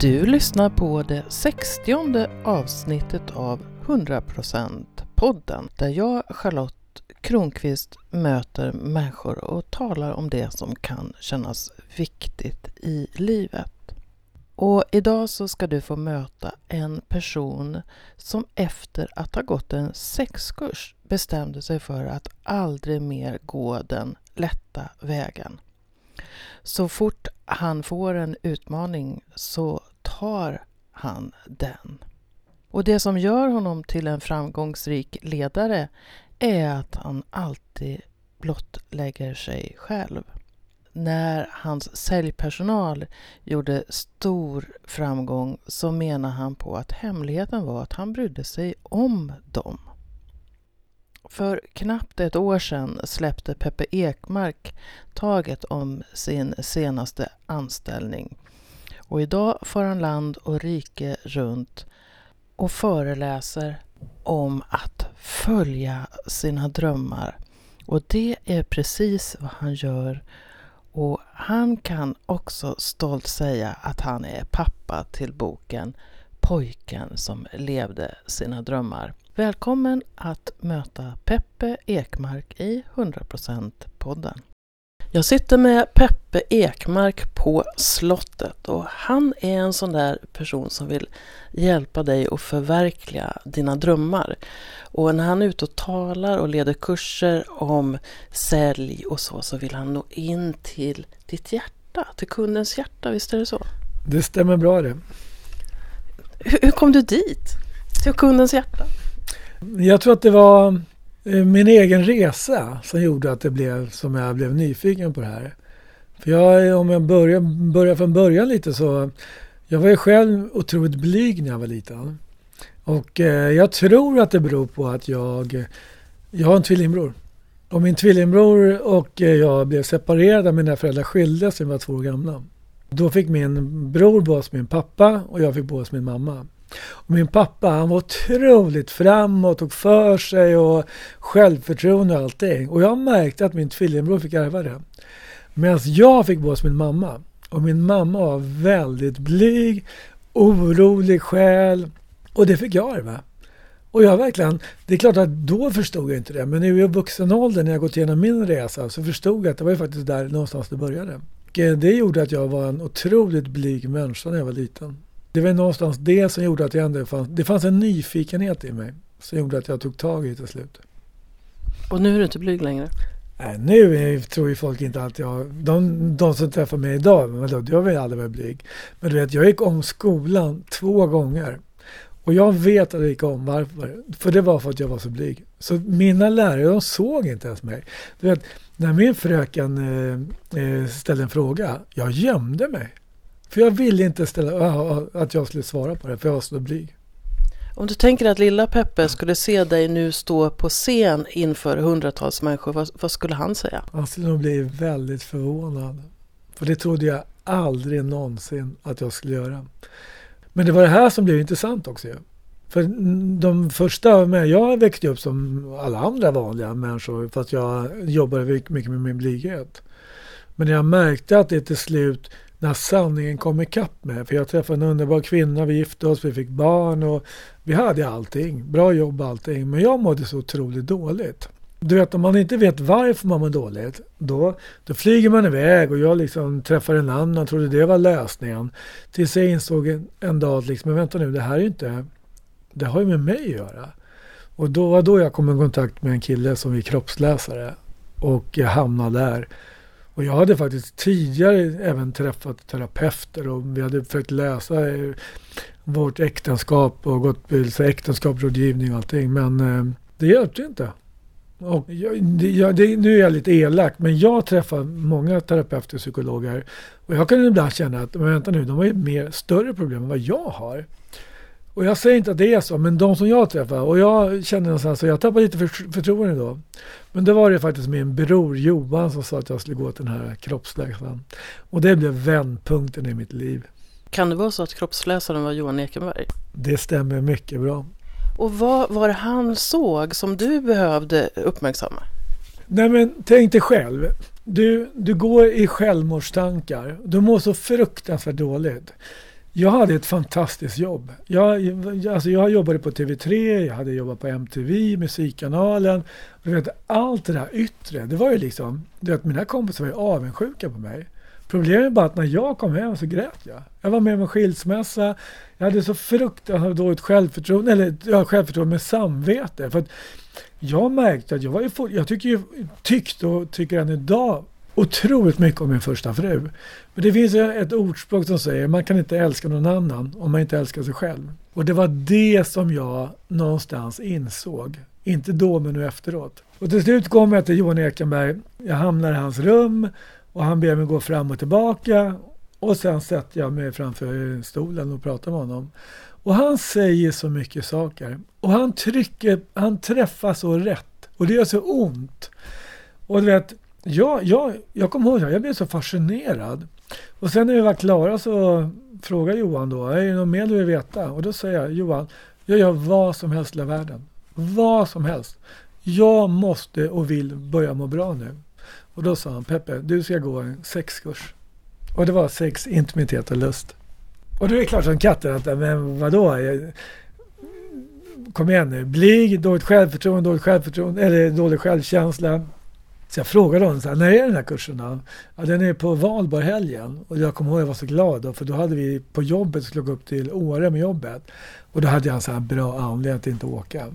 Du lyssnar på det 60 avsnittet av 100% podden där jag, Charlotte Kronqvist, möter människor och talar om det som kan kännas viktigt i livet. Och idag så ska du få möta en person som efter att ha gått en sexkurs bestämde sig för att aldrig mer gå den lätta vägen. Så fort han får en utmaning så tar han den. Och det som gör honom till en framgångsrik ledare är att han alltid blottlägger sig själv. När hans säljpersonal gjorde stor framgång så menar han på att hemligheten var att han brydde sig om dem. För knappt ett år sedan släppte Peppe Ekmark taget om sin senaste anställning. Och idag får han land och rike runt och föreläser om att följa sina drömmar. Och det är precis vad han gör. Och han kan också stolt säga att han är pappa till boken Pojken som levde sina drömmar. Välkommen att möta Peppe Ekmark i 100% podden. Jag sitter med Peppe Ekmark på slottet och han är en sån där person som vill hjälpa dig att förverkliga dina drömmar. Och när han är ute och talar och leder kurser om sälj och så, så vill han nå in till ditt hjärta, till kundens hjärta, visst är det så? Det stämmer bra det. Hur, hur kom du dit? Till kundens hjärta? Jag tror att det var Eh, min egen resa som gjorde att det blev som jag blev nyfiken på det här. För jag, om jag börjar, börjar från början lite så, jag var ju själv otroligt blyg när jag var liten. Och eh, jag tror att det beror på att jag, jag har en tvillingbror. Och min tvillingbror och eh, jag blev separerade, mina föräldrar skildes när vi var två år gamla. Då fick min bror bo hos min pappa och jag fick bo hos min mamma. Och min pappa han var otroligt framåt, tog för sig och självförtroende och allting. Och jag märkte att min tvillingbror fick ärva det. Medan jag fick bo hos min mamma. Och min mamma var väldigt blyg, orolig själ. Och det fick jag ärva. Och jag verkligen, det är klart att då förstod jag inte det. Men nu i vuxen ålder när jag gått igenom min resa så förstod jag att det var ju faktiskt där någonstans det började. Och det gjorde att jag var en otroligt blyg människa när jag var liten. Det var någonstans det som gjorde att jag ändå fanns, det fanns en nyfikenhet i mig som gjorde att jag tog tag i det till slut. Och nu är du inte blyg längre? Nej, nu tror ju folk inte att jag, de, de som träffar mig idag, men då, jag har aldrig varit blyg. Men du vet, jag gick om skolan två gånger. Och jag vet att jag gick om, varför? För det var för att jag var så blyg. Så mina lärare, de såg inte ens mig. Du vet, när min fröken eh, eh ställde en fråga, jag gömde mig. För jag ville inte ställa, att jag skulle svara på det, för jag var så blyg. Om du tänker att lilla Peppe skulle se dig nu stå på scen inför hundratals människor, vad, vad skulle han säga? Han skulle nog bli väldigt förvånad. För det trodde jag aldrig någonsin att jag skulle göra. Men det var det här som blev intressant också För de första, jag växte upp som alla andra vanliga människor fast jag jobbade mycket med min blyghet. Men jag märkte att det till slut när sanningen kom ikapp mig. För jag träffade en underbar kvinna, vi gifte oss, vi fick barn och vi hade allting. Bra jobb och allting. Men jag mådde så otroligt dåligt. Du vet om man inte vet varför man mår dåligt, då, då flyger man iväg och jag liksom träffar en annan, trodde det var lösningen. Tills jag insåg en, en dag att liksom, men vänta nu, det här är inte, det har ju med mig att göra. Och då var då jag kom i kontakt med en kille som är kroppsläsare och jag hamnade där. Och jag hade faktiskt tidigare även träffat terapeuter och vi hade försökt lösa eh, vårt äktenskap och gått på äktenskapsrådgivning och allting. Men eh, det hjälpte inte. Och jag, det, jag, det, nu är jag lite elak, men jag träffar många terapeuter och psykologer. Och jag kan ibland känna att, men vänta nu, de har ju mer större problem än vad jag har. Och jag säger inte att det är så, men de som jag träffar, och jag känner någonstans, så jag tappade lite för, förtroende då. Men då var det faktiskt min bror Johan som sa att jag skulle gå till den här kroppsläsaren. Och det blev vändpunkten i mitt liv. Kan det vara så att kroppsläsaren var Johan Ekenberg? Det stämmer mycket bra. Och vad var det han såg som du behövde uppmärksamma? Nej men tänk dig själv. Du, du går i självmordstankar. Du mår så fruktansvärt dåligt. Jag hade ett fantastiskt jobb. Jag, alltså jag jobbade på TV3, jag hade jobbat på MTV, Musikkanalen. Du vet, allt det där yttre, det var ju liksom... Du vet, mina kompisar var ju avundsjuka på mig. Problemet är bara att när jag kom hem så grät jag. Jag var med om en skilsmässa. Jag hade så fruktansvärt dåligt självförtroende, eller ja, självförtroende med samvete. För att jag märkte att jag var ju, jag tycker ju, tyckte och tycker än idag otroligt mycket om min första fru. Men det finns ett ordspråk som säger man kan inte älska någon annan om man inte älskar sig själv. Och det var det som jag någonstans insåg. Inte då men nu efteråt. Och till slut kom jag till Johan Ekenberg. Jag hamnar i hans rum och han ber mig gå fram och tillbaka. Och sen sätter jag mig framför stolen och pratar med honom. Och han säger så mycket saker. Och han trycker, han träffar så rätt. Och det gör så ont. Och du vet, jag, jag, jag kommer ihåg, jag blev så fascinerad. Och sen när vi var klara så frågade Johan då, är det något mer du vill veta? Och då säger jag, Johan, jag gör vad som helst i hela världen. Vad som helst. Jag måste och vill börja må bra nu. Och då sa han, Peppe, du ska gå en sexkurs. Och det var sex, intimitet och lust. Och då är det klart som katten att, men vadå? Kom igen nu, blyg, dåligt självförtroende, dåligt självförtroende, eller dålig självkänsla. Så jag frågade honom, så här, när är den här kursen då? Ja, den är på valborghelgen. Och jag kommer ihåg att jag var så glad då, för då hade vi på jobbet, skulle gå upp till Åre med jobbet. Och då hade jag en så här bra anledning att inte åka.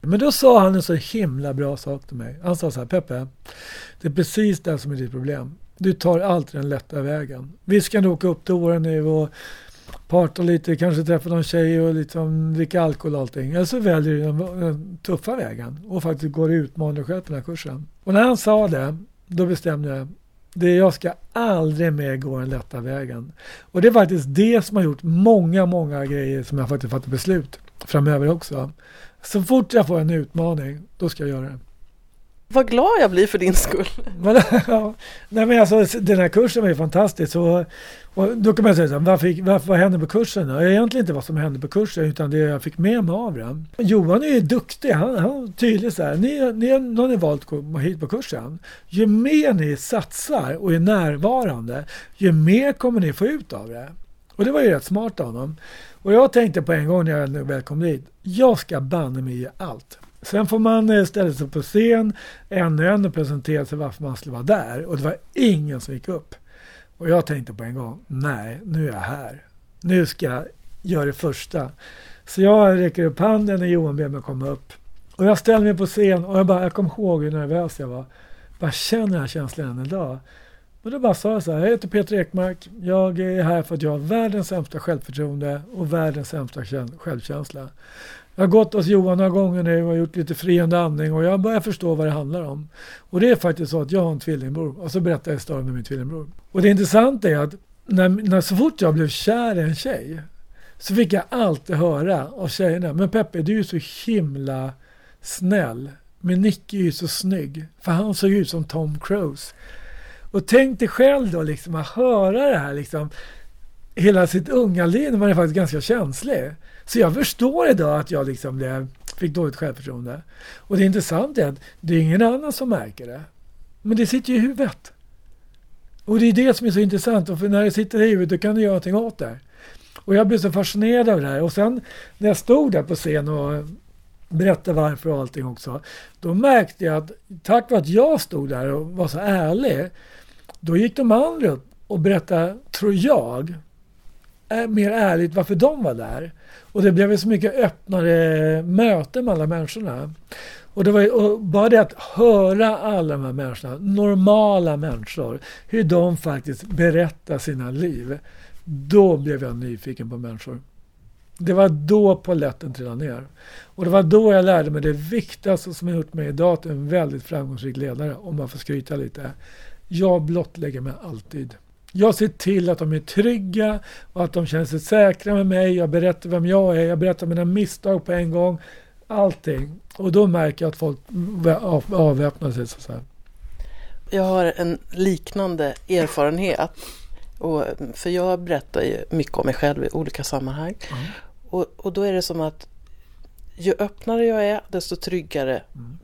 Men då sa han en så himla bra sak till mig. Han sa så här, Peppe, det är precis det som är ditt problem. Du tar alltid den lätta vägen. Visst kan du åka upp till Åre nu och parta lite, kanske träffa någon tjej och liksom dricka alkohol och allting. Eller så väljer du den, den tuffa vägen och faktiskt går och utmanar dig själv på den här kursen. Och när han sa det, då bestämde jag det jag ska aldrig mer gå den lätta vägen. Och det är faktiskt det som har gjort många, många grejer som jag faktiskt fattat beslut framöver också. Så fort jag får en utmaning, då ska jag göra det. Vad glad jag blir för din skull. Men, ja, nej men alltså, den här kursen var ju fantastisk. Och, och då kan man säga så här, varför, varför, vad hände på kursen? Då? Egentligen inte vad som hände på kursen utan det jag fick med mig av den. Johan är ju duktig. Han, han är tydlig så här. Ni, ni, nu har ni valt att komma hit på kursen. Ju mer ni satsar och är närvarande, ju mer kommer ni få ut av det. Och det var ju rätt smart av honom. Och jag tänkte på en gång när jag väl kom dit, jag ska banne mig ge allt. Sen får man eh, ställa sig på scen en och en och presentera sig varför man skulle vara där. Och det var ingen som gick upp. Och jag tänkte på en gång, nej, nu är jag här. Nu ska jag göra det första. Så jag räcker upp handen när Johan ber mig komma upp. Och jag ställer mig på scen och jag, bara, jag kommer ihåg hur nervös jag var. Jag bara känner den här känslan än idag. Och då bara sa jag så här, jag heter Peter Ekmark. Jag är här för att jag har världens sämsta självförtroende och världens sämsta självkänsla. Jag har gått hos Johan några gånger nu och gjort lite friande andning och jag börjar förstå vad det handlar om. Och det är faktiskt så att jag har en tvillingbror och så berättar jag historien om min tvillingbror. Och det intressanta är att när, när så fort jag blev kär i en tjej så fick jag alltid höra av tjejerna, men Peppe du är så himla snäll. Men Nicky är ju så snygg, för han såg ut som Tom Cruise. Och tänk dig själv då liksom att höra det här liksom hela sitt unga liv när man är faktiskt ganska känslig. Så jag förstår idag att jag liksom blev, fick dåligt självförtroende. Och det intressanta är att det är ingen annan som märker det. Men det sitter ju i huvudet. Och det är det som är så intressant. Och för när det sitter i huvudet då kan du göra någonting åt det. Och jag blev så fascinerad av det här. Och sen när jag stod där på scen och berättade varför och allting också. Då märkte jag att tack vare att jag stod där och var så ärlig. Då gick de andra upp och berättade, tror jag, eh, mer ärligt varför de var där. Och det blev ett så mycket öppnare möte med alla människorna. Och det var och bara det att höra alla de här människorna, normala människor, hur de faktiskt berättar sina liv. Då blev jag nyfiken på människor. Det var då polletten trillade ner. Och det var då jag lärde mig det viktigaste som har gjort mig idag till en väldigt framgångsrik ledare, om man får skryta lite. Jag blottlägger mig alltid. Jag ser till att de är trygga och att de känner sig säkra med mig. Jag berättar vem jag är. Jag berättar mina misstag på en gång. Allting. Och då märker jag att folk avväpnar sig. Så här. Jag har en liknande erfarenhet. Och, för jag berättar ju mycket om mig själv i olika sammanhang. Mm. Och, och då är det som att ju öppnare jag är, desto tryggare mm.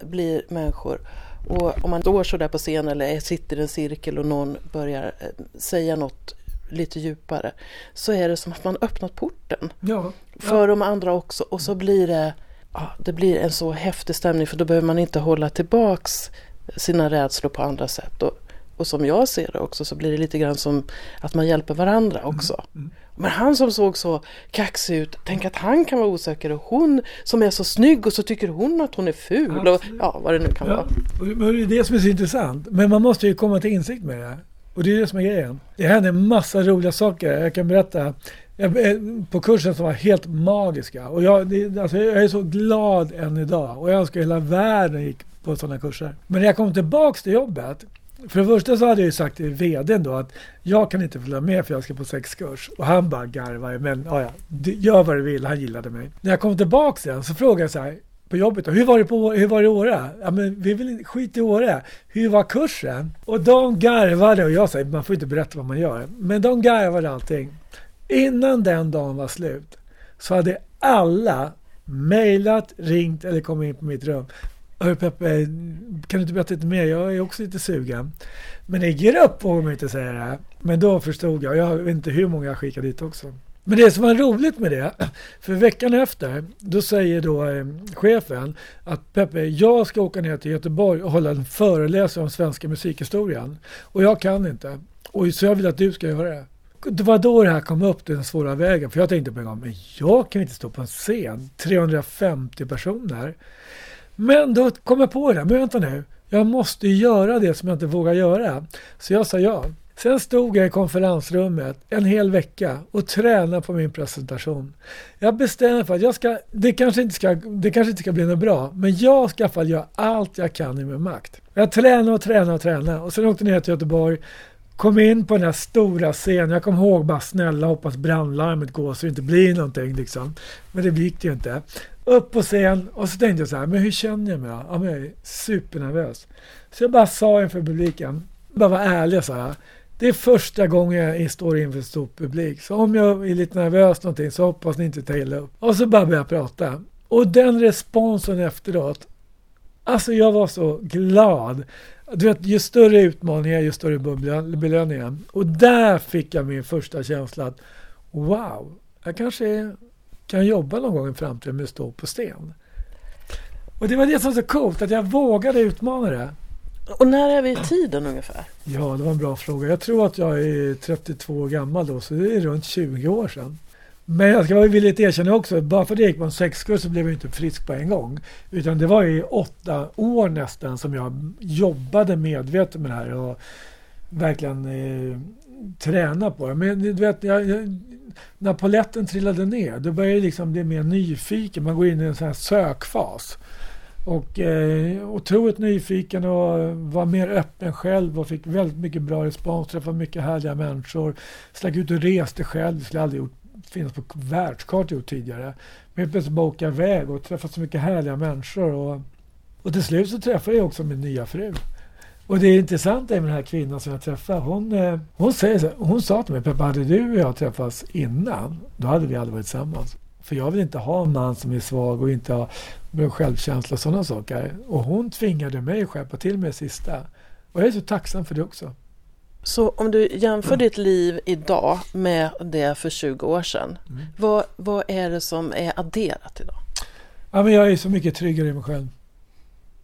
blir människor. Och om man står så där på scen eller sitter i en cirkel och någon börjar eh, säga något lite djupare så är det som att man öppnat porten Ja, för de andra också och så blir det, ja, det blir en så häftig stämning för då behöver man inte hålla tillbaks sina rädslor på andra sätt. Och, och som jag ser det också så blir det lite grann som att man hjälper varandra också. mm. Men han som såg så kaxig ut, tänk att han kan vara osäker och hon som är så snygg och så tycker hon att hon är ful och ja, vad det nu kan Ja, vara. och det är det som är så intressant. Men man måste ju komma till insikt med det. Och det är det som är grejen. Det händer en massa roliga saker. Jag kan berätta eh, på kursen som var helt magiska. Och jag, det, alltså jag är så glad än idag. Och jag önskar hela världen gick på sådana kurser. Men när jag kom tillbaks till jobbet. För det första så hade jag ju sagt till vdn då att jag kan inte följa med för jag ska på sexkurs. Och han bara garvade. Men ja, ja, gör vad du vill. Han gillade mig. När jag kom tillbaks sen så frågade jag så här på jobbet då, hur var det, på, hur var det i Åre? Ja men vi vill skit i Åre. Hur var kursen? Och de garvade och jag säger man får inte berätta vad man gör. Men de garvade allting. Innan den dagen var slut så hade alla mejlat, ringt eller kommit in på mitt rum. Hörru Peppe, kan du inte berätta lite mer? Jag är också lite sugen. Men det ger upp vågar man inte säga det. Men då förstod jag. Jag vet inte hur många jag skickade dit också. Men det som var roligt med det, för veckan efter, då säger då eh, chefen att Peppe, jag ska åka ner till Göteborg och hålla en föreläsning om svenska musikhistorien. Och jag kan inte. Och så jag vill att du ska göra det. Det var då det här kom upp, den svåra vägen. För jag tänkte på en gång, men jag kan inte stå på en scen, 350 personer. Men då kom jag på det, men vänta nu, jag måste ju göra det som jag inte vågar göra. Så jag sa ja. Sen stod jag i konferensrummet en hel vecka och tränade på min presentation. Jag bestämde för att jag ska, det kanske inte ska, det kanske inte ska bli något bra, men jag ska i alla fall göra allt jag kan i min makt. Jag tränade och tränade och tränade och sen åkte jag ner till Göteborg, kom in på den här stora scenen. Jag kom ihåg bara snälla hoppas brandlarmet går så det inte blir någonting liksom. Men det gick det ju inte. Upp på scen och så tänkte jag så här, men hur känner jag mig då? Ja, men jag är supernervös. Så jag bara sa inför publiken, bara var ärlig sa här. Det är första gången jag står inför stor publik. Så om jag är lite nervös någonting så hoppas ni inte tar illa upp. Och så bara började jag prata. Och den responsen efteråt. Alltså jag var så glad. Du vet, ju större utmaningar, ju större belön- belöningen. Och där fick jag min första känsla att wow, jag kanske kan jobba någon gång i framtiden med att stå på sten. Och det var det som var så coolt, att jag vågade utmana det. Och när är vi i tiden ungefär? Ja, det var en bra fråga. Jag tror att jag är 32 år gammal då, så det är runt 20 år sedan. Men jag ska vara villigt erkänna också, bara för att jag gick på en sexkurs så blev jag inte frisk på en gång. Utan det var i åtta år nästan som jag jobbade medvetet med det här och verkligen eh, träna på det. Men du vet, jag, jag, när poletten trillade ner, då började jag liksom bli mer nyfiken. Man går in i en sån här sökfas. Och eh, otroligt nyfiken och var mer öppen själv och fick väldigt mycket bra respons. Träffade mycket härliga människor. Stack ut och reste själv. Det skulle aldrig gjort, finnas på världskartan tidigare. Men helt plötsligt bara åka iväg och träffa så mycket härliga människor. Och, och till slut så träffade jag också min nya fru. Och det intressanta är med den här kvinnan som jag träffade. Hon, eh, hon, säger så, hon sa till mig, Peppa, hade du och jag träffats innan, då hade vi aldrig varit tillsammans. För jag vill inte ha en man som är svag och inte har självkänsla och sådana saker. Och hon tvingade mig att skärpa till mig det sista. Och jag är så tacksam för det också. Så om du jämför ditt liv idag med det för 20 år sedan. Mm. Vad, vad är det som är adderat idag? Ja, men jag är så mycket tryggare i mig själv.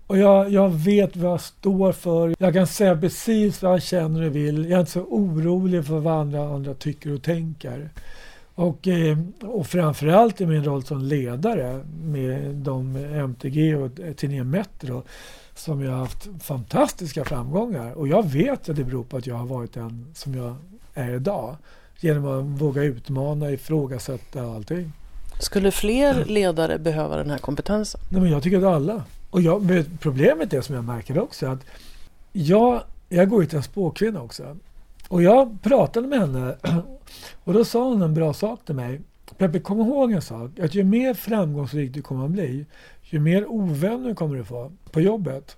Och jag, jag vet vad jag står för. Jag kan säga precis vad jag känner och vill. Jag är inte så orolig för vad andra, andra tycker och tänker. Och, eh, och framförallt i min roll som ledare med de MTG och tidningen Metro som jag har haft fantastiska framgångar. Och jag vet att det beror på att jag har varit den som jag är idag. Genom att våga utmana, ifrågasätta och allting. Skulle fler ledare behöva den här kompetensen? Nej, men jag tycker att alla. Och jag, problemet är som jag märker också att jag, jag går ju till en spåkvinna också. Och jag pratade med henne och då sa hon en bra sak till mig. Peppe, kom ihåg en sak. Att ju mer framgångsrik du kommer att bli, ju mer ovänner kommer du få på jobbet.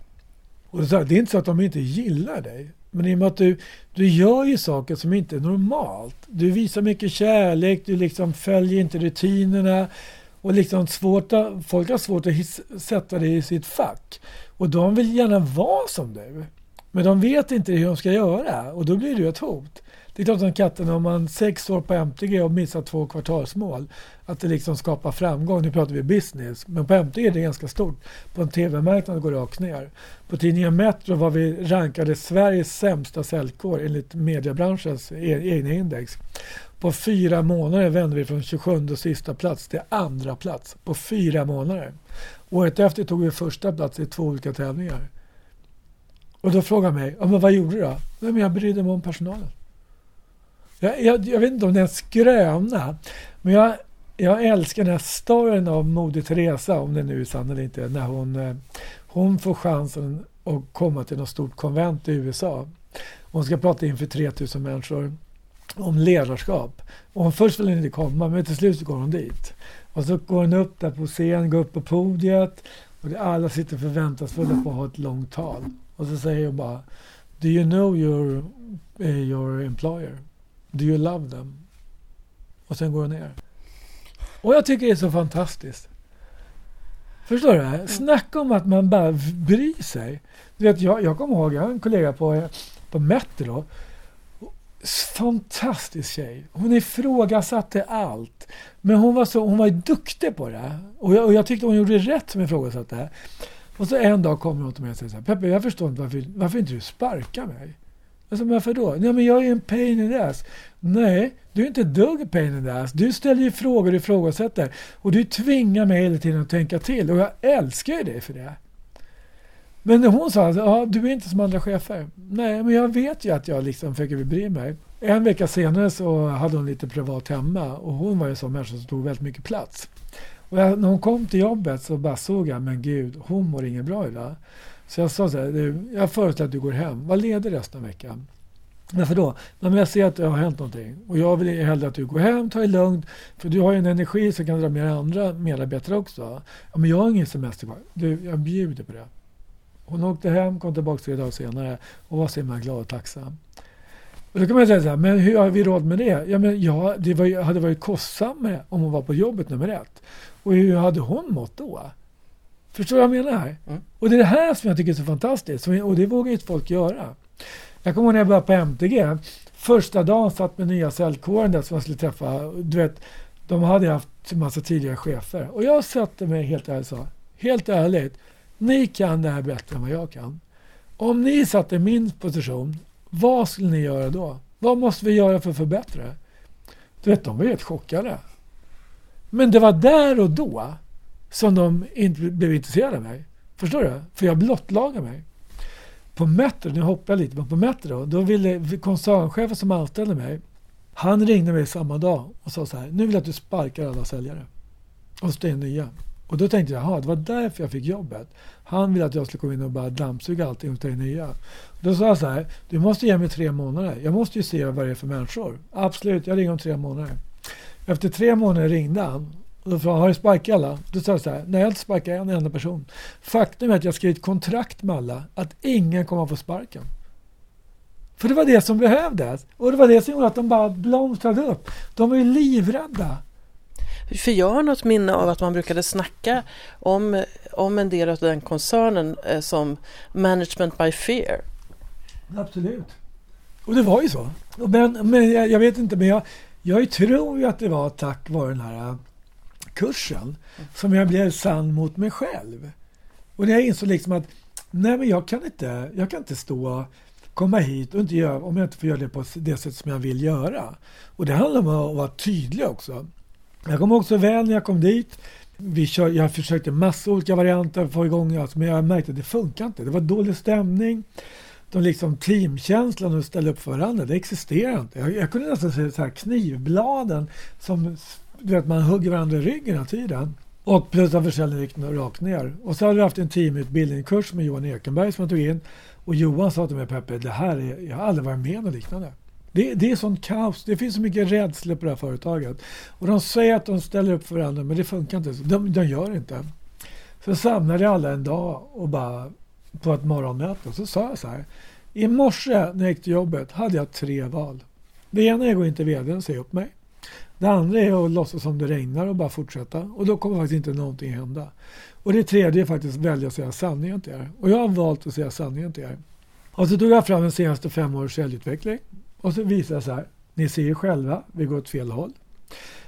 Och då sa här, det är inte så att de inte gillar dig. Men i och med att du, du gör ju saker som inte är normalt. Du visar mycket kärlek, du liksom följer inte rutinerna. Och liksom svårt att, folk har svårt att his, sätta dig i sitt fack. Och de vill gärna vara som du. Men de vet inte hur de ska göra och då blir du ett hot. Det är klart som katten om man sex år på MTG och missar två kvartalsmål. Att det liksom skapar framgång. Nu pratar vi business. Men på MTG är det ganska stort. På en TV-marknad går det rakt ner. På tidningen Metro var vi rankade Sveriges sämsta säljkår enligt mediebranschens e-, egna index. På fyra månader vände vi från 27 och sista plats till andra plats. På fyra månader. Året efter tog vi första plats i två olika tävlingar. Och då frågar mig, ja, men vad gjorde du då? Nej, men jag brydde mig om personalen. Jag, jag, jag, vet inte om det är en skröna, men jag, jag älskar den här storyn av Moder Teresa, om det nu är sann eller inte, när hon, eh, hon får chansen att komma till något stort konvent i USA. Hon ska prata inför 3000 människor om ledarskap. Och först vill hon inte komma, men till slut så går hon dit. Och så går hon upp där på scen, går upp på podiet och alla sitter förväntansfulla på att ha ett långt tal. Och så säger hon bara Do you know your, eh, your employer? Do you love them? Och sen går hon ner. Och jag tycker det är så fantastiskt. Förstår du? Snacka om att man bara bryr sig. Du vet, jag, jag kommer ihåg, jag har en kollega på, på Metro. Fantastisk tjej. Hon ifrågasatte allt. Men hon var, så, hon var duktig på det. Och jag, och jag tyckte hon gjorde rätt som ifrågasatte. Och så en dag kommer hon till mig och säger så här, Peppe, jag förstår inte varför, varför inte du sparkar mig. Alltså, varför då? Nej, men jag är en pain in the ass. Nej, du är inte ett dugg pain in the ass. Du ställer ju frågor och ifrågasätter. Och du tvingar mig hela tiden att tänka till. Och jag älskar ju dig för det. Men när hon sa att ja, du är inte som andra chefer. Nej, men jag vet ju att jag liksom försöker bry mig. En vecka senare så hade hon lite privat hemma och hon var ju en sån människa som tog väldigt mycket plats. Och jag, när hon kom till jobbet så bara såg jag, men gud, hon mår inget bra idag. Så jag sa så här, jag föreslår att du går hem. Var ledig resten av veckan. Varför då? Nej, men jag ser att det har hänt någonting. Och jag vill hellre att du går hem, tar det lugnt. För du har ju en energi som kan dra med andra medarbetare också. Ja, men jag har ingen semester kvar. Du, jag bjuder på det. Hon åkte hem, kom tillbaka tre dagar senare och var så himla glad och tacksam. Och då kan man säga så här, men hur har vi råd med det? Ja, men ja, det var, hade varit kostsammare om hon var på jobbet nummer ett. Och hur hade hon mått då? Förstår du vad jag menar? Mm. Och det är det här som jag tycker är så fantastiskt. Och det vågar inte folk göra. Jag kommer ihåg när jag började på MTG. Första dagen satt med nya säljkåren där som jag skulle träffa. Du vet, de hade haft en massa tidigare chefer. Och jag satte mig helt ärligt och sa, helt ärligt, ni kan det här bättre än vad jag kan. Om ni satt i min position, vad skulle ni göra då? Vad måste vi göra för att förbättra? Du vet, de var helt chockade. Men det var där och då som de inte blev intresserade av mig. Förstår du? För jag blottlagade mig. På Metro, nu hoppar jag lite, men på Metro, då ville koncernchefen som anställde mig, han ringde mig samma dag och sa så här, nu vill jag att du sparkar alla säljare och står in nya. Och då tänkte jag, jaha, det var därför jag fick jobbet. Han ville att jag skulle komma in och bara dammsuga allting och ta in nya. Då sa jag så här, du måste ge mig tre månader. Jag måste ju se vad det är för människor. Absolut, jag ringer om tre månader. Efter tre månader ringde han då frågade har du sparkat alla? Då sa jag så här, nej jag har inte sparkat en enda person. Faktum är att jag skrivit kontrakt med alla att ingen kommer att få sparken. För det var det som behövdes. Och det var det som gjorde att de bara blomstrade upp. De var ju livrädda. För jag har något minne av att man brukade snacka om, om en del av den koncernen eh, som management by fear. Absolut. Och det var ju så. Men, men jag, jag vet inte, men jag, jag tror ju att det var tack vare den här kursen som jag blev sann mot mig själv. Och när jag insåg liksom att nej men jag kan inte, jag kan inte stå komma hit och inte göra, om jag inte får göra det på det sätt som jag vill göra. Och det handlar om att vara tydlig också. Jag kommer också väl när jag kom dit. Vi kör, jag försökte massa olika varianter att få igång alltså, men jag märkte att det funkar inte. Det var dålig stämning. De liksom teamkänslan och ställa upp för varandra, det existerar inte. Jag, jag kunde nästan se så här knivbladen som du vet, man hugger varandra i ryggen hela tiden. Och plus att försäljningen gick rakt ner. Och så hade vi haft en teamutbildningskurs med Johan Ekenberg som jag tog in. Och Johan sa till mig, Peppe, det här är, jag har aldrig varit med om något liknande. Det, det är sånt kaos. Det finns så mycket rädsla på det här företaget. Och de säger att de ställer upp för varandra, men det funkar inte. De, de gör inte. Så samlade alla en dag och bara på ett morgonmöte. Och så sa jag så här. I morse när jag gick till jobbet hade jag tre val. Det ena är att gå in till vdn och säga upp mig. Det andra är att låtsas som det regnar och bara fortsätta. Och då kommer faktiskt inte någonting hända. Och det tredje är faktiskt att välja att säga sanningen till er. Och jag har valt att säga sanningen till er. Och så tog jag fram den senaste fem års säljutveckling. Och så visade jag så här. Ni ser ju själva, vi går åt fel håll.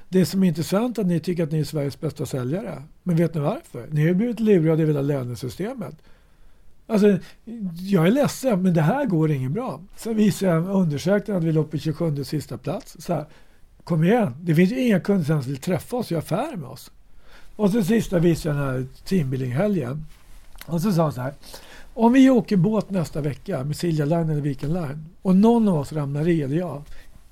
Det som är intressant är att ni tycker att ni är Sveriges bästa säljare. Men vet ni varför? Ni har blivit lurade i hela lönesystemet. Alltså, jag är ledsen, men det här går inget bra. Sen visade jag undersökningen att vi låg på 27 sista plats. Så här, kom igen, det finns ju inga kunder som vill träffa oss och göra affärer med oss. Och så sista visade jag den här teambuilding-helgen. Och så sa han så här. Om vi åker båt nästa vecka med Silja Line eller Viken Line och någon av oss ramlar i, eller jag.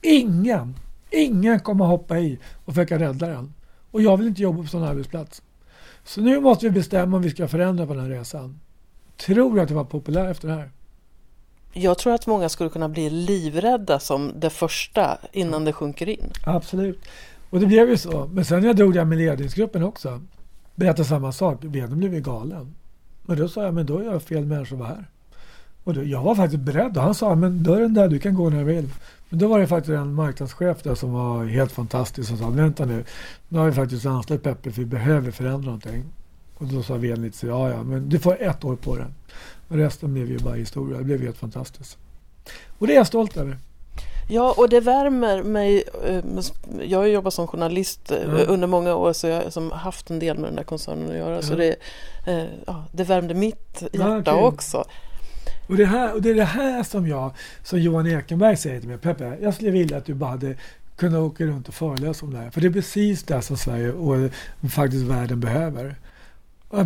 Ingen, ingen kommer hoppa i och försöka rädda den. Och jag vill inte jobba på sån arbetsplats. Så nu måste vi bestämma om vi ska förändra på den här resan. Tror du att det var populär efter det här? Jag tror att många skulle kunna bli livrädda som det första innan det sjunker in. Absolut. Och det blev ju så. Men sen när jag drog det med ledningsgruppen också. Berättade samma sak. Vdn blev ju galen. Men då sa jag, men då är jag fel människa att vara här. Och då, jag var faktiskt beredd och han sa, men dörren där, du kan gå när du vill. Men då var det faktiskt en marknadschef där som var helt fantastisk och sa, vänta nu, nu har vi faktiskt anställt Peppe för vi behöver förändra någonting. Och då sa vdn lite så, ja ja, men du får ett år på det. Och resten blev ju bara historia. Det blev helt fantastiskt. Och det är jag stolt över. Ja, och det värmer mig. Eh, jag har jobbat som journalist mm. under många år så jag har haft en del med den där koncernen att göra. Mm. Så det, eh, ja, det värmde mitt hjärta ja, okay. också. Och det, här, och det är det här som jag, som Johan Ekenberg säger till mig, Peppe, jag skulle vilja att du bara hade kunnat åka runt och föreläsa om det här. För det är precis det som Sverige och faktiskt världen behöver.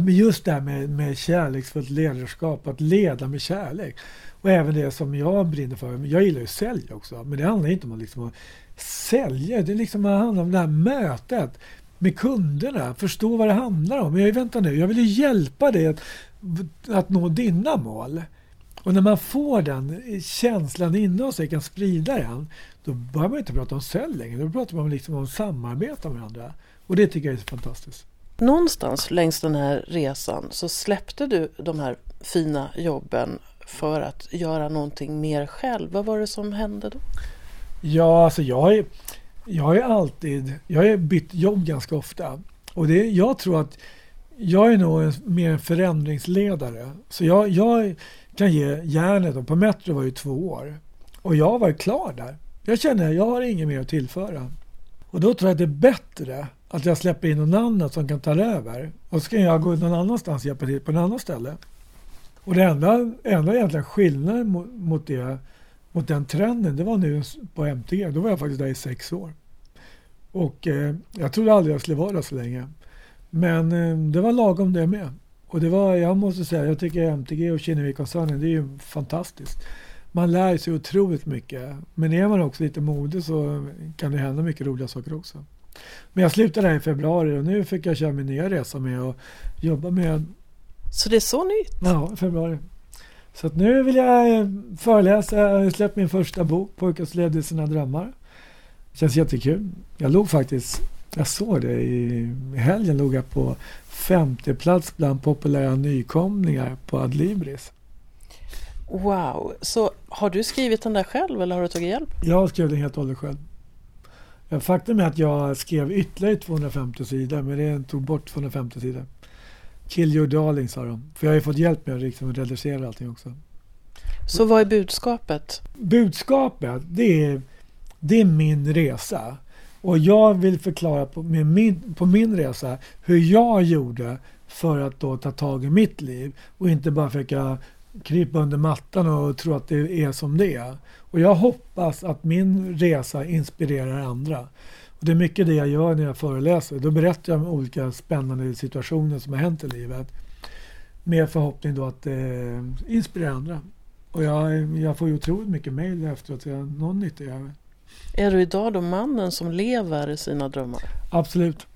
Just det här med, med kärleksfullt ledarskap, att leda med kärlek. Och även det som jag brinner för. Jag gillar ju att sälja också. Men det handlar inte om att, liksom sälja. Det, liksom, det handlar om det här mötet med kunderna. Förstå vad det handlar om. Jag, vänta nu, jag vill ju hjälpa dig att, att nå dina mål. Och när man får den känslan inom sig, kan sprida den, då börjar man inte prata om sälj längre. Då pratar man liksom om samarbete med varandra. Och det tycker jag är fantastiskt. Någonstans längs den här resan så släppte du de här fina jobben för att göra någonting mer själv. Vad var det som hände då? Ja, alltså jag har jag har alltid, jag har bytt jobb ganska ofta. Och det, jag tror att jag är nog en, mer en förändringsledare. Så jag, jag kan ge järnet, på Metro var ju två år. Och jag var klar där. Jag känner att jag har inget mer att tillföra. Och då tror jag att det är bättre att jag släpper in någon annan som kan ta över. Och så kan jag gå någon annanstans och hjälpa till på något annat ställe. Och det enda, enda egentligen skillnaden mot, mot, det, mot den trenden, det var nu på MTG. Då var jag faktiskt där i sex år. Och eh, jag trodde aldrig jag skulle vara där så länge. Men eh, det var lagom det med. Och det var, jag måste säga, jag tycker MTG och Kinnevik-koncernen, det är ju fantastiskt. Man lär sig otroligt mycket. Men är man också lite modig så kan det hända mycket roliga saker också. Men jag slutade där i februari och nu fick jag köra min nya resa med och jobba med så det är så nytt? Ja, februari. Så att nu vill jag eh, föreläsa. Jag har släppt min första bok, Pojkar som levde sina drömmar. Det känns jättekul. Jag låg faktiskt, jag såg det i helgen, låg jag på femte plats bland populära nykomlingar på Adlibris. Wow, så har du skrivit den där själv eller har du tagit hjälp? Jag har skrivit den helt och hållet själv. Faktum är att jag skrev ytterligare 250 sidor men det tog bort 250 sidor. Kill your darling sa de. För jag har ju fått hjälp med att liksom reducera allting också. Så vad är budskapet? Budskapet, det är, det är min resa. Och jag vill förklara på, min, på min resa hur jag gjorde för att då ta tag i mitt liv och inte bara försöka krypa under mattan och tro att det är som det är. Och jag hoppas att min resa inspirerar andra. Och det är mycket det jag gör när jag föreläser. Då berättar jag om olika spännande situationer som har hänt i livet. Med förhoppning då att eh, inspirera andra. Och jag, jag får ju otroligt mycket mejl efteråt. Så jag, någon nytta gör Är du idag då mannen som lever sina drömmar? Absolut.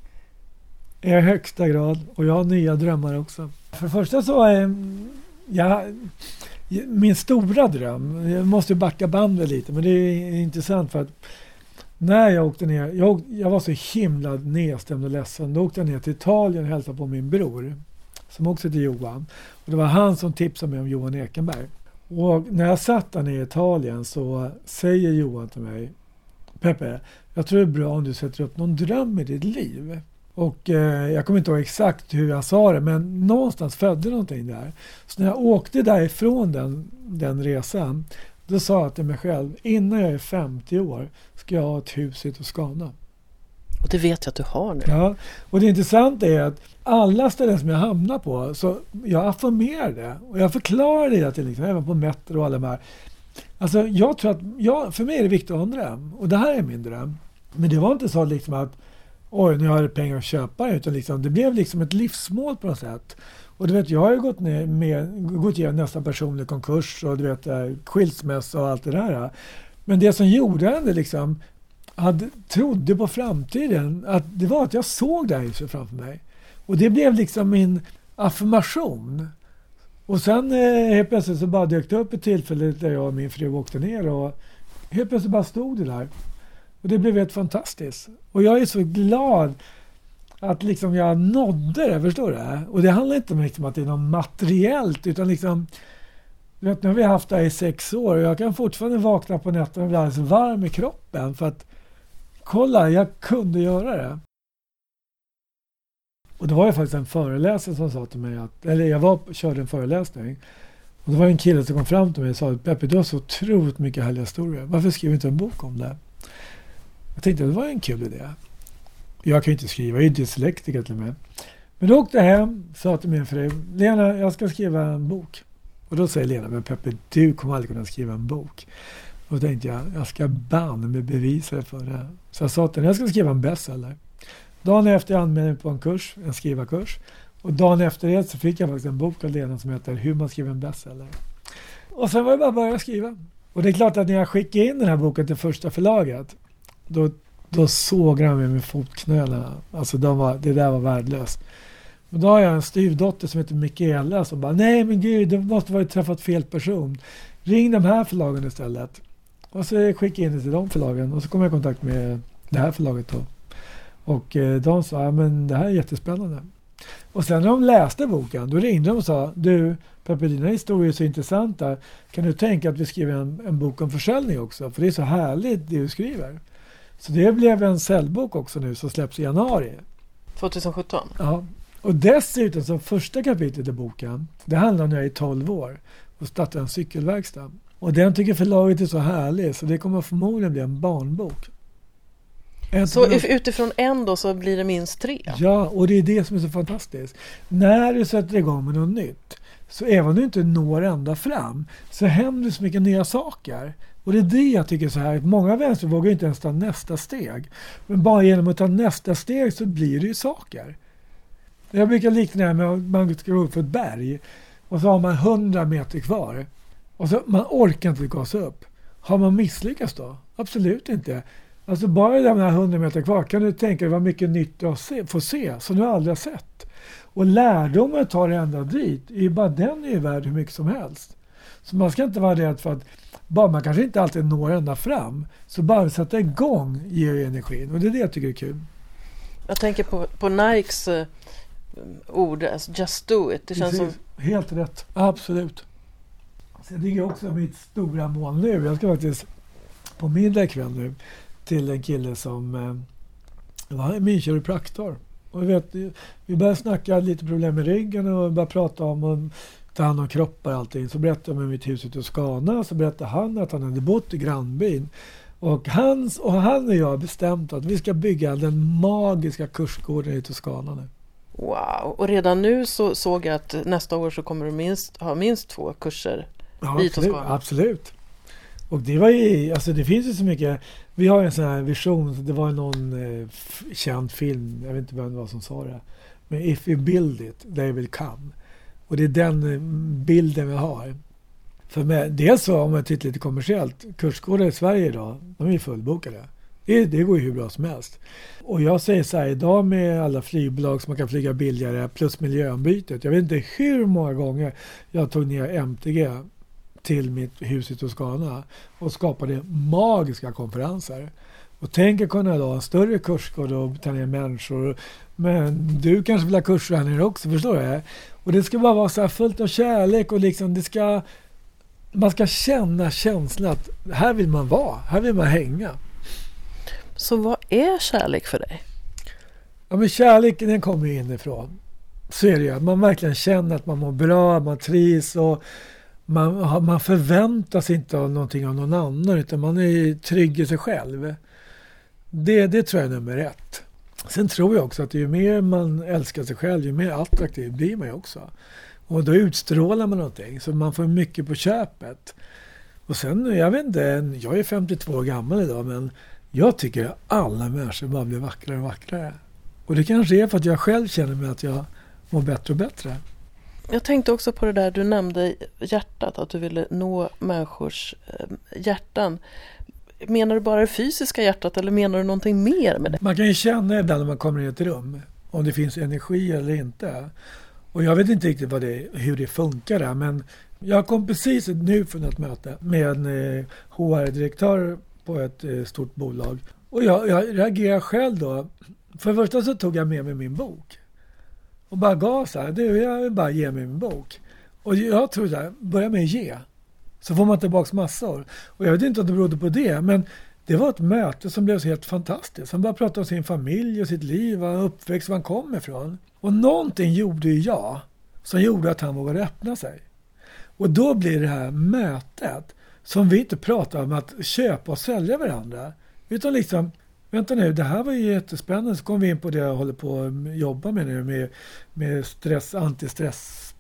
I högsta grad. Och jag har nya drömmar också. För det första så är Ja, min stora dröm, jag måste backa bandet lite, men det är intressant för att när jag åkte ner, jag, jag var så himla nedstämd och ledsen. Då åkte jag ner till Italien och hälsade på min bror som också heter Johan. Och det var han som tipsade mig om Johan Ekenberg. Och när jag satt där nere i Italien så säger Johan till mig Peppe, jag tror det är bra om du sätter upp någon dröm i ditt liv. Och eh, jag kommer inte ihåg exakt hur jag sa det, men någonstans födde någonting där. Så när jag åkte därifrån den, den resan, då sa jag till mig själv, innan jag är 50 år ska jag ha ett hus i Toscana. Och det vet jag att du har nu. Ja, och det intressanta är att alla ställen som jag hamnar på, så jag affirmerar det. Och jag förklarar det tiden, liksom, även på Metro och alla de här. Alltså jag tror att, ja, för mig är det viktigt att ha en dröm. Och det här är min dröm. Men det var inte så liksom att oj, nu har jag pengar att köpa det. Utan liksom, det blev liksom ett livsmål på något sätt. Och du vet, jag har ju gått, ner med, gått igenom nästan personlig konkurs och du vet, skilsmässa och allt det där. Men det som gjorde det liksom, hade, trodde på framtiden, att det var att jag såg det här huset framför mig. Och det blev liksom min affirmation. Och sen eh, helt plötsligt så bara dök det upp ett tillfälle där jag och min fru åkte ner och helt plötsligt bara stod det där. Och det blev helt fantastiskt. Och jag är så glad att liksom jag nådde det, förstår du? Och det handlar inte om liksom att det är något materiellt utan liksom vet, nu har vi haft det här i sex år och jag kan fortfarande vakna på nätterna och bli alldeles varm i kroppen för att kolla, jag kunde göra det. Och det var ju faktiskt en föreläsare som sa till mig att, eller jag var, körde en föreläsning och det var en kille som kom fram till mig och sa Peppe, du har så otroligt mycket härliga historier. Varför skriver du inte en bok om det? Jag tänkte det var en kul idé. Jag kan ju inte skriva, jag är dyslektiker till och med. Men då åkte jag hem, och sa till min fru, Lena, jag ska skriva en bok. Och då säger Lena, men Peppe, du kommer aldrig kunna skriva en bok. Och då tänkte jag, jag ska banne mig bevisa det för det. Så jag sa till henne, jag ska skriva en bestseller. Dagen efter jag anmälde mig på en kurs, en skrivarkurs. Och dagen efter det så fick jag faktiskt en bok av Lena som heter Hur man skriver en bestseller. Och sen var det bara att börja skriva. Och det är klart att när jag skickade in den här boken till första förlaget då, då såg han mig med fotknölarna. Alltså de var, det där var värdelöst. Men då har jag en styvdotter som heter Mikaela som bara Nej men gud, du måste ha träffat fel person. Ring de här förlagen istället. Och så skickade jag in det till de förlagen och så kom jag i kontakt med det här förlaget då. Och eh, de sa, ja men det här är jättespännande. Och sen när de läste boken, då ringde de och sa, du Peppe dina historier är så intressanta. Kan du tänka att vi skriver en, en bok om försäljning också? För det är så härligt det du skriver. Så det blev en säljbok också nu som släpps i januari. 2017? Ja. Och dessutom som första kapitlet i boken, det handlar om när jag är 12 år och startade en cykelverkstad. Och den tycker förlaget är så härlig så det kommer förmodligen bli en barnbok. En så utifrån en då så blir det minst tre? Ja, och det är det som är så fantastiskt. När du sätter igång med något nytt, så även om du inte når ända fram, så händer så mycket nya saker. Och det är det jag tycker är så här, många vänster vågar inte ens ta nästa steg. Men bara genom att ta nästa steg så blir det ju saker. Jag brukar likna det med att man ska gå upp för ett berg och så har man 100 meter kvar. Och så man orkar inte gasa upp. Har man misslyckats då? Absolut inte. Alltså bara de här 100 meter kvar kan du tänka dig vad mycket nytt du får se som du aldrig har sett. Och lärdomen att ta dig ända dit, är bara den är ju värd hur mycket som helst. Så man ska inte vara rädd för att bara man kanske inte alltid når ända fram. Så bara sätta igång ger energin och det är det jag tycker är kul. Jag tänker på, på Nikes uh, ord, alltså just do it. Det känns som... Helt rätt, absolut. Sen jag också mitt stora mål nu. Jag ska faktiskt på middag ikväll nu till en kille som eh, var min kiropraktor. Och vet, vi började snacka lite problem med ryggen och började prata om ta hand om kroppar och allting. Så berättade jag om mitt hus i Toscana. Så berättade han att han hade bott i grannbyn. Och, hans, och han och jag har bestämt att vi ska bygga den magiska kursgården i Toscana nu. Wow! Och redan nu så såg jag att nästa år så kommer du minst, ha minst två kurser ja, i Toscana. Absolut. Och det var ju, alltså det finns ju så mycket. Vi har en sån här vision, det var någon eh, känd film, jag vet inte vem det var som sa det. Men if we build it, they will come. Och det är den eh, bilden vi har. För med, dels så om man tittar lite kommersiellt, kursgårdar i Sverige idag, de är ju fullbokade. Det, det går ju hur bra som helst. Och jag säger så här, idag med alla flygbolag som man kan flyga billigare plus miljöombytet. Jag vet inte hur många gånger jag tog ner MTG till mitt hus i Toscana och skapade magiska konferenser. Och tänk att kunna ha en större kursgård och ta ner människor. Men du kanske vill ha kurser här nere också, förstår du? Och det ska bara vara så här fullt av kärlek och liksom det ska... Man ska känna känslan att här vill man vara, här vill man hänga. Så vad är kärlek för dig? Ja, men kärleken den kommer ju inifrån. Så är det ju. Man verkligen känner att man mår bra, man trivs och man, man förväntar sig inte av någonting av någon annan utan man är trygg i sig själv. Det, det tror jag är nummer ett. Sen tror jag också att ju mer man älskar sig själv, ju mer attraktiv blir man ju också. Och då utstrålar man någonting, så man får mycket på köpet. Och sen, jag vet inte, jag är 52 år gammal idag, men jag tycker att alla människor bara blir vackrare och vackrare. Och det kanske är för att jag själv känner mig att jag mår bättre och bättre. Jag tänkte också på det där du nämnde hjärtat, att du ville nå människors eh, hjärtan. Menar du bara det fysiska hjärtat eller menar du någonting mer med det? Man kan ju känna ibland när man kommer in i ett rum om det finns energi eller inte. Och jag vet inte riktigt vad det, hur det funkar där, men jag kom precis nu från ett möte med en eh, HR-direktör på ett eh, stort bolag. Och jag, jag reagerade själv då. För det första så tog jag med mig min bok. Och bara gav så här, du jag vill bara ge mig min bok. Och jag tror så här, börja med att ge. Så får man tillbaka massor. Och jag vet inte om det berodde på det, men det var ett möte som blev helt fantastiskt. Han började prata om sin familj och sitt liv, och uppväxt, var han kom ifrån. Och någonting gjorde ju jag som gjorde att han vågade öppna sig. Och då blir det här mötet som vi inte pratar om att köpa och sälja varandra. Utan liksom, vänta nu, det här var ju jättespännande. Så kom vi in på det jag håller på att jobba med nu med, med stress,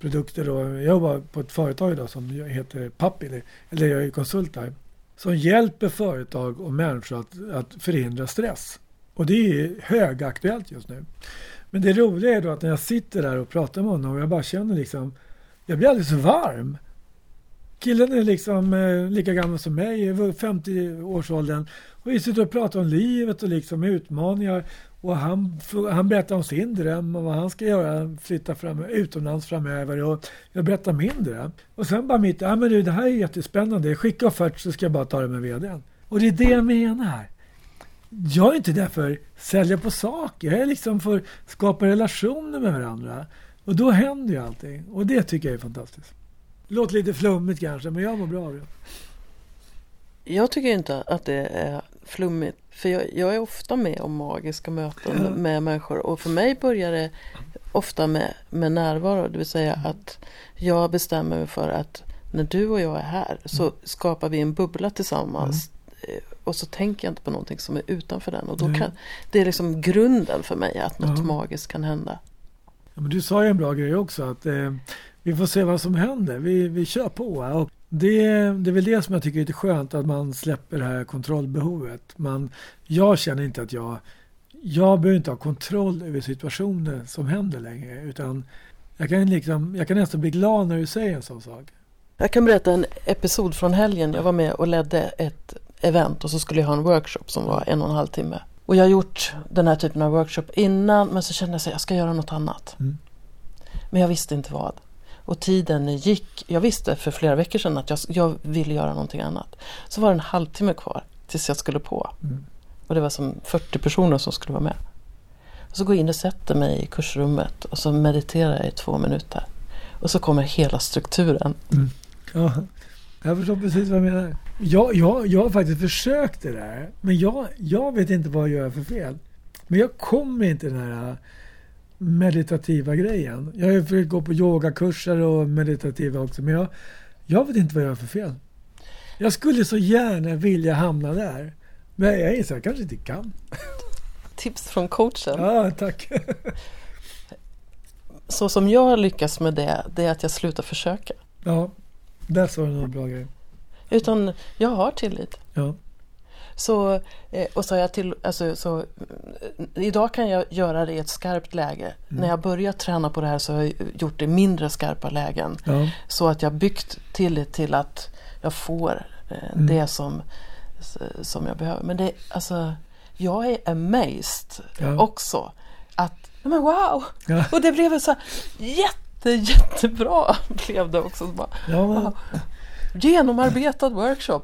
produkter. Då. jag jobbar på ett företag idag som heter Pappi, eller jag är konsult där. Som hjälper företag och människor att, att förhindra stress. Och det är högaktuellt just nu. Men det roliga är då att när jag sitter där och pratar med honom och jag bara känner liksom, jag blir alldeles varm. Killen är liksom eh, lika gammal som mig, 50-årsåldern. Och vi sitter och pratar om livet och liksom utmaningar. Och han, han berättar om sin dröm och vad han ska göra, flytta fram, utomlands framöver. Och jag berättar min dröm. Och sen bara mitt, ja men du det här är jättespännande, skicka offert så ska jag bara ta det med vdn. Och det är det jag menar jag är inte där för att sälja på saker. Jag är liksom för att skapa relationer med varandra. Och då händer ju allting. Och det tycker jag är fantastiskt. Låter lite flummigt kanske, men jag mår bra av det. Jag tycker inte att det är flummigt. För jag, jag är ofta med om magiska möten ja. med människor. Och för mig börjar det ofta med, med närvaro. Det vill säga mm. att jag bestämmer mig för att när du och jag är här så mm. skapar vi en bubbla tillsammans. Mm och så tänker jag inte på någonting som är utanför den. Och då kan, det är liksom grunden för mig att något magiskt kan hända. Ja, men du sa ju en bra grej också att eh, vi får se vad som händer. Vi, vi kör på. Och det, det är väl det som jag tycker är lite skönt att man släpper det här kontrollbehovet. Man, jag känner inte att jag jag behöver inte ha kontroll över situationer som händer längre. Utan jag kan, liksom, jag kan nästan bli glad när du säger en sån sak. Jag kan berätta en episod från helgen. Jag var med och ledde ett event och så skulle jag ha en workshop som var en och en halv timme. Och jag har gjort den här typen av workshop innan men så kände jag att jag ska göra något annat. Mm. Men jag visste inte vad. Och tiden gick. Jag visste för flera veckor sedan att jag, jag ville göra någonting annat. Så var det en halvtimme kvar tills jag skulle på. Mm. Och det var som 40 personer som skulle vara med. Och så går jag in och sätter mig i kursrummet och så mediterar jag i två minuter. Och så kommer hela strukturen. Mm. Ja. Jag förstår precis vad du menar. Jag, jag, jag har faktiskt försökt det där. Men jag, jag vet inte vad jag gör för fel. Men jag kommer inte den här meditativa grejen. Jag har försökt gå på yogakurser och meditativa också. Men jag, jag vet inte vad jag gör för fel. Jag skulle så gärna vilja hamna där. Men jag inser att jag kanske inte kan. Tips från coachen. Ja, tack. Så som jag lyckas med det, det är att jag slutar försöka. Ja, där sa du någon bra grej. Utan jag har tillit. Ja. Så, eh, och så jag till, alltså, så, eh, idag kan jag göra det i ett skarpt läge. Mm. När jag börjar träna på det här så har jag gjort det i mindre skarpa lägen. Ja. Så att jag byggt tillit till att jag får eh, mm. det som, som jag behöver. Men det, alltså, jag är amazed ja. också. Att, men wow! Ja. Och det blev så jätte jätte, jättebra blev det också. Bara, ja, men... Genomarbetad workshop.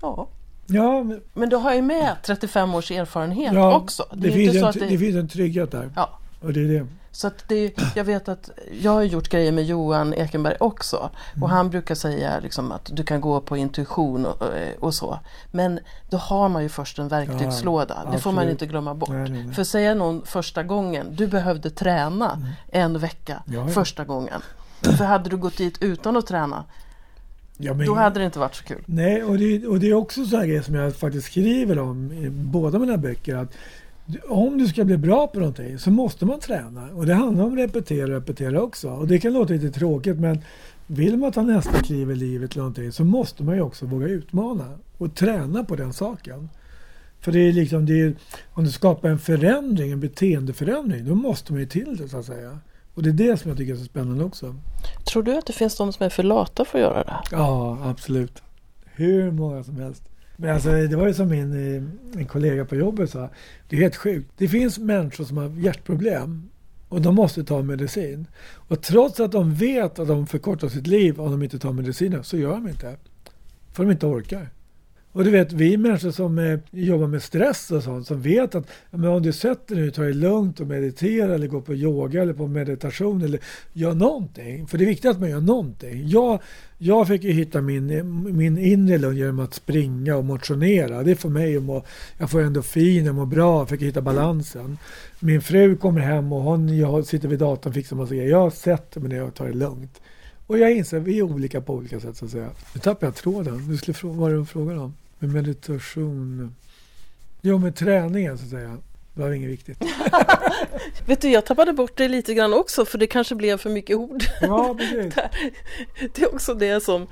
Ja. Ja, men... men du har ju med 35 års erfarenhet ja, också. Det, det, finns en, det... det finns en trygghet där. Ja. Och det är det. Så att det, jag vet att jag har gjort grejer med Johan Ekenberg också. Och Mm. han brukar säga liksom att du kan gå på intuition och, och så. Men då har man ju först en verktygslåda. det får man inte glömma bort. Nej, nej, nej. För säga någon första gången, du behövde träna en vecka Mm. Ja, ja. första gången. För hade du gått dit utan att träna, Ja, men- då hade det inte varit så kul. Nej, och det, och det är också så här grejer som jag faktiskt skriver om i båda mina böcker. Att om du ska bli bra på någonting så måste man träna. Och det handlar om repetera och repetera också. Och det kan låta lite tråkigt men vill man ta nästa kliv i livet eller någonting så måste man ju också våga utmana och träna på den saken. För det är liksom, det är, om du skapar en förändring, en beteendeförändring, då måste man ju till det så att säga. Och det är det som jag tycker är så spännande också. Tror du att det finns de som är för lata för att göra det? Ja, absolut. Hur många som helst. Men alltså, det var ju som min eh, en kollega på jobbet sa. Det är helt sjukt. Det finns människor som har hjärtproblem och de måste ta medicin. Och trots att de vet att de förkortar sitt liv om de inte tar medicinen så gör de inte. För de inte orkar. Och du vet, vi människor som eh, jobbar med stress och sånt, som vet att ja, men om du sätter dig och tar det lugnt och mediterar eller går på yoga eller på meditation eller gör någonting. För det är viktigt att man gör någonting. Jag, jag fick ju hitta min, min inre lugn genom att springa och motionera. Det får mig att må, jag får endorfin, jag mår bra, jag fick hitta balansen. Min fru kommer hem och hon jag sitter vid datorn och fixar massa grejer. Jag sätter mig ner och tar det lugnt. Och jag inser att vi är olika på olika sätt så att säga. Nu tappade jag tråden. Du skulle fråga vad du frågade om. Med meditation. Jo, med träningen så att säga. Det var inget viktigt. Vet du, jag tappade bort det lite grann också för det kanske blev för mycket ord. Ja, precis. Det är också det som,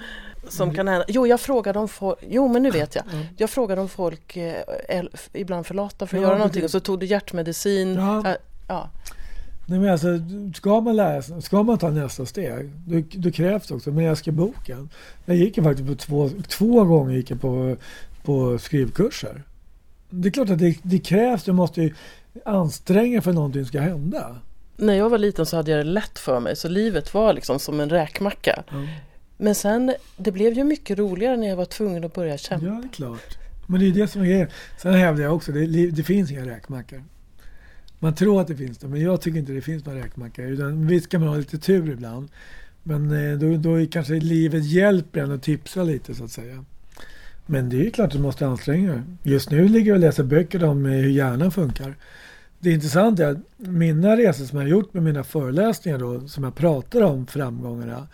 som kan hända. Jo, jag frågade om folk, jo men nu vet jag. Ja. Jag frågade om folk eh, är ibland för lata för att Ja, göra någonting och så tog du hjärtmedicin. Ja. Ja. Nej, men alltså, ska, man lära, sig- ska man ta nästa steg, då, då krävs det också. Men jag skrev boken. Jag gick ju faktiskt på två, två gånger gick jag på, på skrivkurser. Det är klart att det, det krävs. Du måste ju anstränga för att någonting ska hända. När jag var liten så hade jag det lätt för mig så livet var liksom som en räkmacka. Men sen, det blev ju mycket roligare när jag var tvungen att börja kämpa. Ja, det är klart. Men det är det som är grejen. Sen hävdar jag också, det, det finns inga räkmackor. Man tror att det finns det, men jag tycker inte det finns några räkmackor. Utan visst kan man ha lite tur ibland. Men eh, då, då är kanske livet hjälper en att tipsa lite så att säga. Men det är ju klart att du måste anstränga dig. Just nu ligger jag och läser böcker om eh, hur hjärnan funkar. Det intressanta är att mina resor som jag har gjort med mina föreläsningar då, som jag pratar om framgångarna.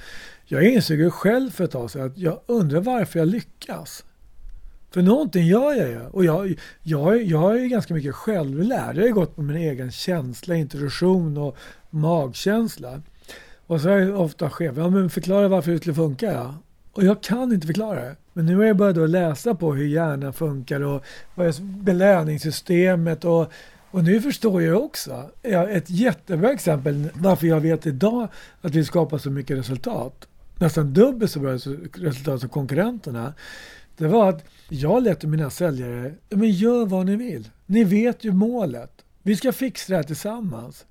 Jag insåg ju själv för ett tag sedan att jag undrar varför jag lyckas. För någonting gör jag ju. Och jag, jag, jag är ju ganska mycket självlärd. Jag har ju gått på min egen känsla, intuition och magkänsla. Och så har jag ofta chef, ja men förklara varför det skulle funka. Ja. Och jag kan inte förklara det. Men nu har jag börjat då läsa på hur hjärnan funkar och vad är belöningssystemet och och nu förstår jag också, ett jättebra exempel varför jag vet idag att vi skapar så mycket resultat. Nästan dubbelt så bra resultat som konkurrenterna. Det var att jag lät mina säljare, men gör vad ni vill. Ni vet ju målet. Vi ska fixa det här tillsammans.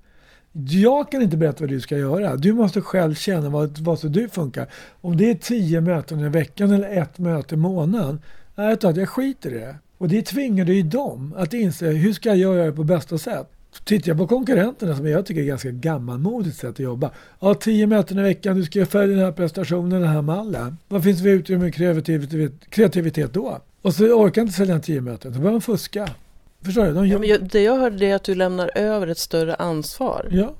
Jag kan inte berätta vad du ska göra. Du måste själv känna vad, vad som du funkar. Om det är tio möten i veckan eller ett möte i månaden. Jag tror att jag skiter i det. Och det tvingar ju dem att inse hur ska jag göra det på bästa sätt. Tittar jag på konkurrenterna som jag tycker är ganska gammalmodigt sätt att jobba. Ja, tio möten i veckan, du ska följa den här prestationen, den här mallen. Vad finns det utrymme för kreativitet, då? Och så orkar inte sälja tio möten, då börjar man fuska. Förstår du? De Ja, gör... jag, det jag hörde är att du lämnar över ett större ansvar. Ja.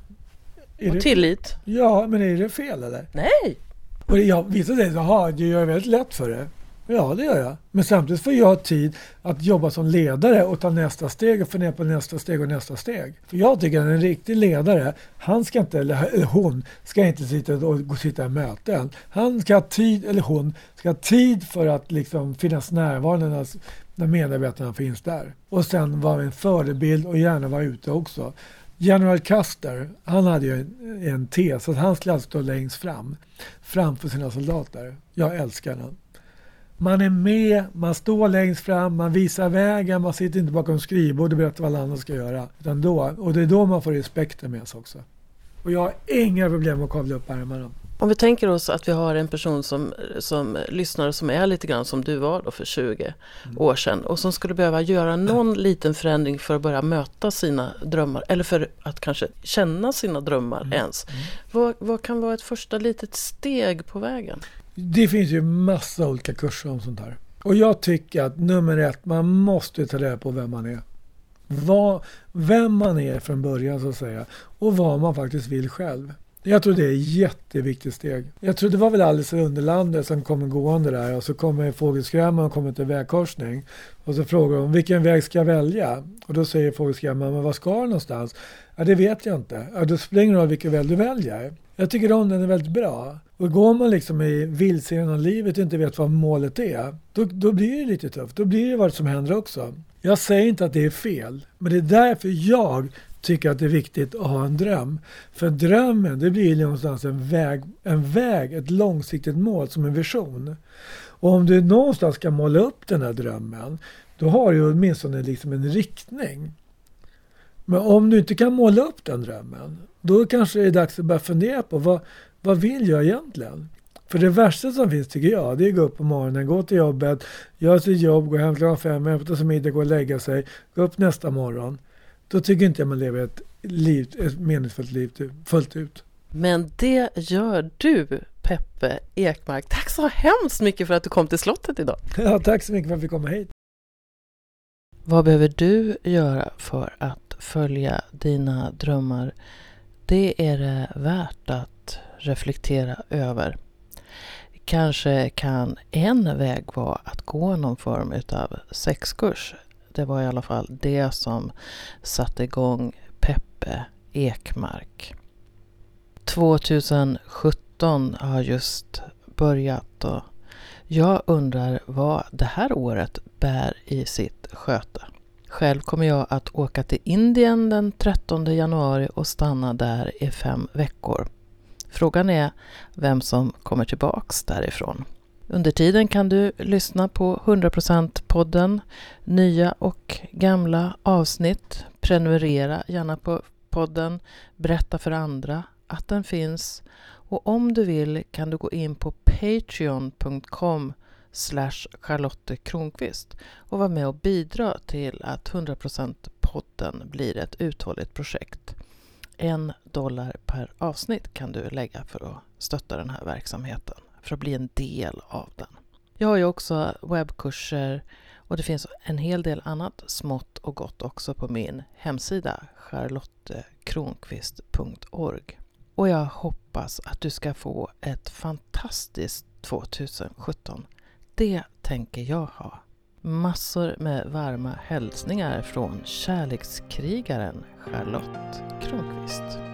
Är Och det... tillit. ja, men är det fel eller? Nej! Och det- ja, vissa säger jaha, du gör det väldigt lätt för det. Ja, det gör jag. Men samtidigt får jag tid att jobba som ledare och ta nästa steg och fundera på nästa steg och nästa steg. För jag tycker att en riktig ledare, han ska inte, eller hon, ska inte sitta och gå och sitta i möten. Han ska ha tid, eller hon, ska ha tid för att liksom finnas närvarande när, när medarbetarna finns där. Och sen vara en förebild och gärna vara ute också. General Custer, han hade ju en, en tes att han skulle alltid stå längst fram, framför sina soldater. Jag älskar den. Man är med, man står längst fram, man visar vägen, man sitter inte bakom skrivbord och berättar vad andra ska göra. Utan då, och det är då man får respekten med sig också. Och jag har inga problem att kavla upp ärmarna. Om vi tänker oss att vi har en person som, som lyssnar som är lite grann som du var då för 20 mm. år sedan och som skulle behöva göra någon liten förändring för att börja möta sina drömmar eller för att kanske känna sina drömmar mm. ens. Mm. Vad, vad kan vara ett första litet steg på vägen? Det finns ju massa olika kurser om sånt här. Och jag tycker att nummer ett, man måste ta reda på vem man är. Vad, vem man är från början så att säga och vad man faktiskt vill själv. Jag tror det är ett jätteviktigt steg. Jag tror det var väl Alice i Underlandet som kommer gående där och så kommer fågelskrämman och kommer till vägkorsning. Och så frågar hon vilken väg ska jag välja? Och då säger fågelskrämman, men vad ska du någonstans? Ja, det vet jag inte. Ja, då spelar det roll vilken väg du väljer. Jag tycker om den är väldigt bra. Och går man liksom i vilse genom livet och inte vet vad målet är, då, då blir det lite tufft. Då blir det vad som händer också. Jag säger inte att det är fel, men det är därför jag tycker att det är viktigt att ha en dröm. För drömmen, det blir någonstans en väg, en väg, ett långsiktigt mål som en vision. Och om du någonstans ska måla upp den här drömmen, då har du åtminstone liksom en riktning. Men om du inte kan måla upp den drömmen, då kanske det är dags att börja fundera på vad, vad vill jag egentligen? För det värsta som finns tycker jag, det är att gå upp på morgonen, gå till jobbet, göra sitt jobb, gå hem klockan fem, äta sig middag, gå och lägga sig, gå upp nästa morgon. Då tycker inte jag man lever ett, liv, ett meningsfullt liv fullt ut. Men det gör du, Peppe Ekmark. Tack så hemskt mycket för att du kom till slottet idag. Ja, tack så mycket för att vi kom hit. Vad behöver du göra för att följa dina drömmar? Det är det värt att reflektera över. Kanske kan en väg vara att gå någon form av sexkurs. Det var i alla fall det som satte igång Peppe Ekmark. 2017 har just börjat och jag undrar vad det här året bär i sitt sköte. Själv kommer jag att åka till Indien den 13 januari och stanna där i fem veckor. Frågan är vem som kommer tillbaks därifrån. Under tiden kan du lyssna på 100% podden, nya och gamla avsnitt. Prenumerera gärna på podden, berätta för andra att den finns och om du vill kan du gå in på patreon.com slash Charlotte Kronqvist och vara med och bidra till att 100% podden blir ett uthålligt projekt. En dollar per avsnitt kan du lägga för att stötta den här verksamheten, för att bli en del av den. Jag har ju också webbkurser och det finns en hel del annat smått och gott också på min hemsida charlottekronqvist.org. Och jag hoppas att du ska få ett fantastiskt 2017. Det tänker jag ha. Massor med varma hälsningar från kärlekskrigaren Charlotte Kronqvist.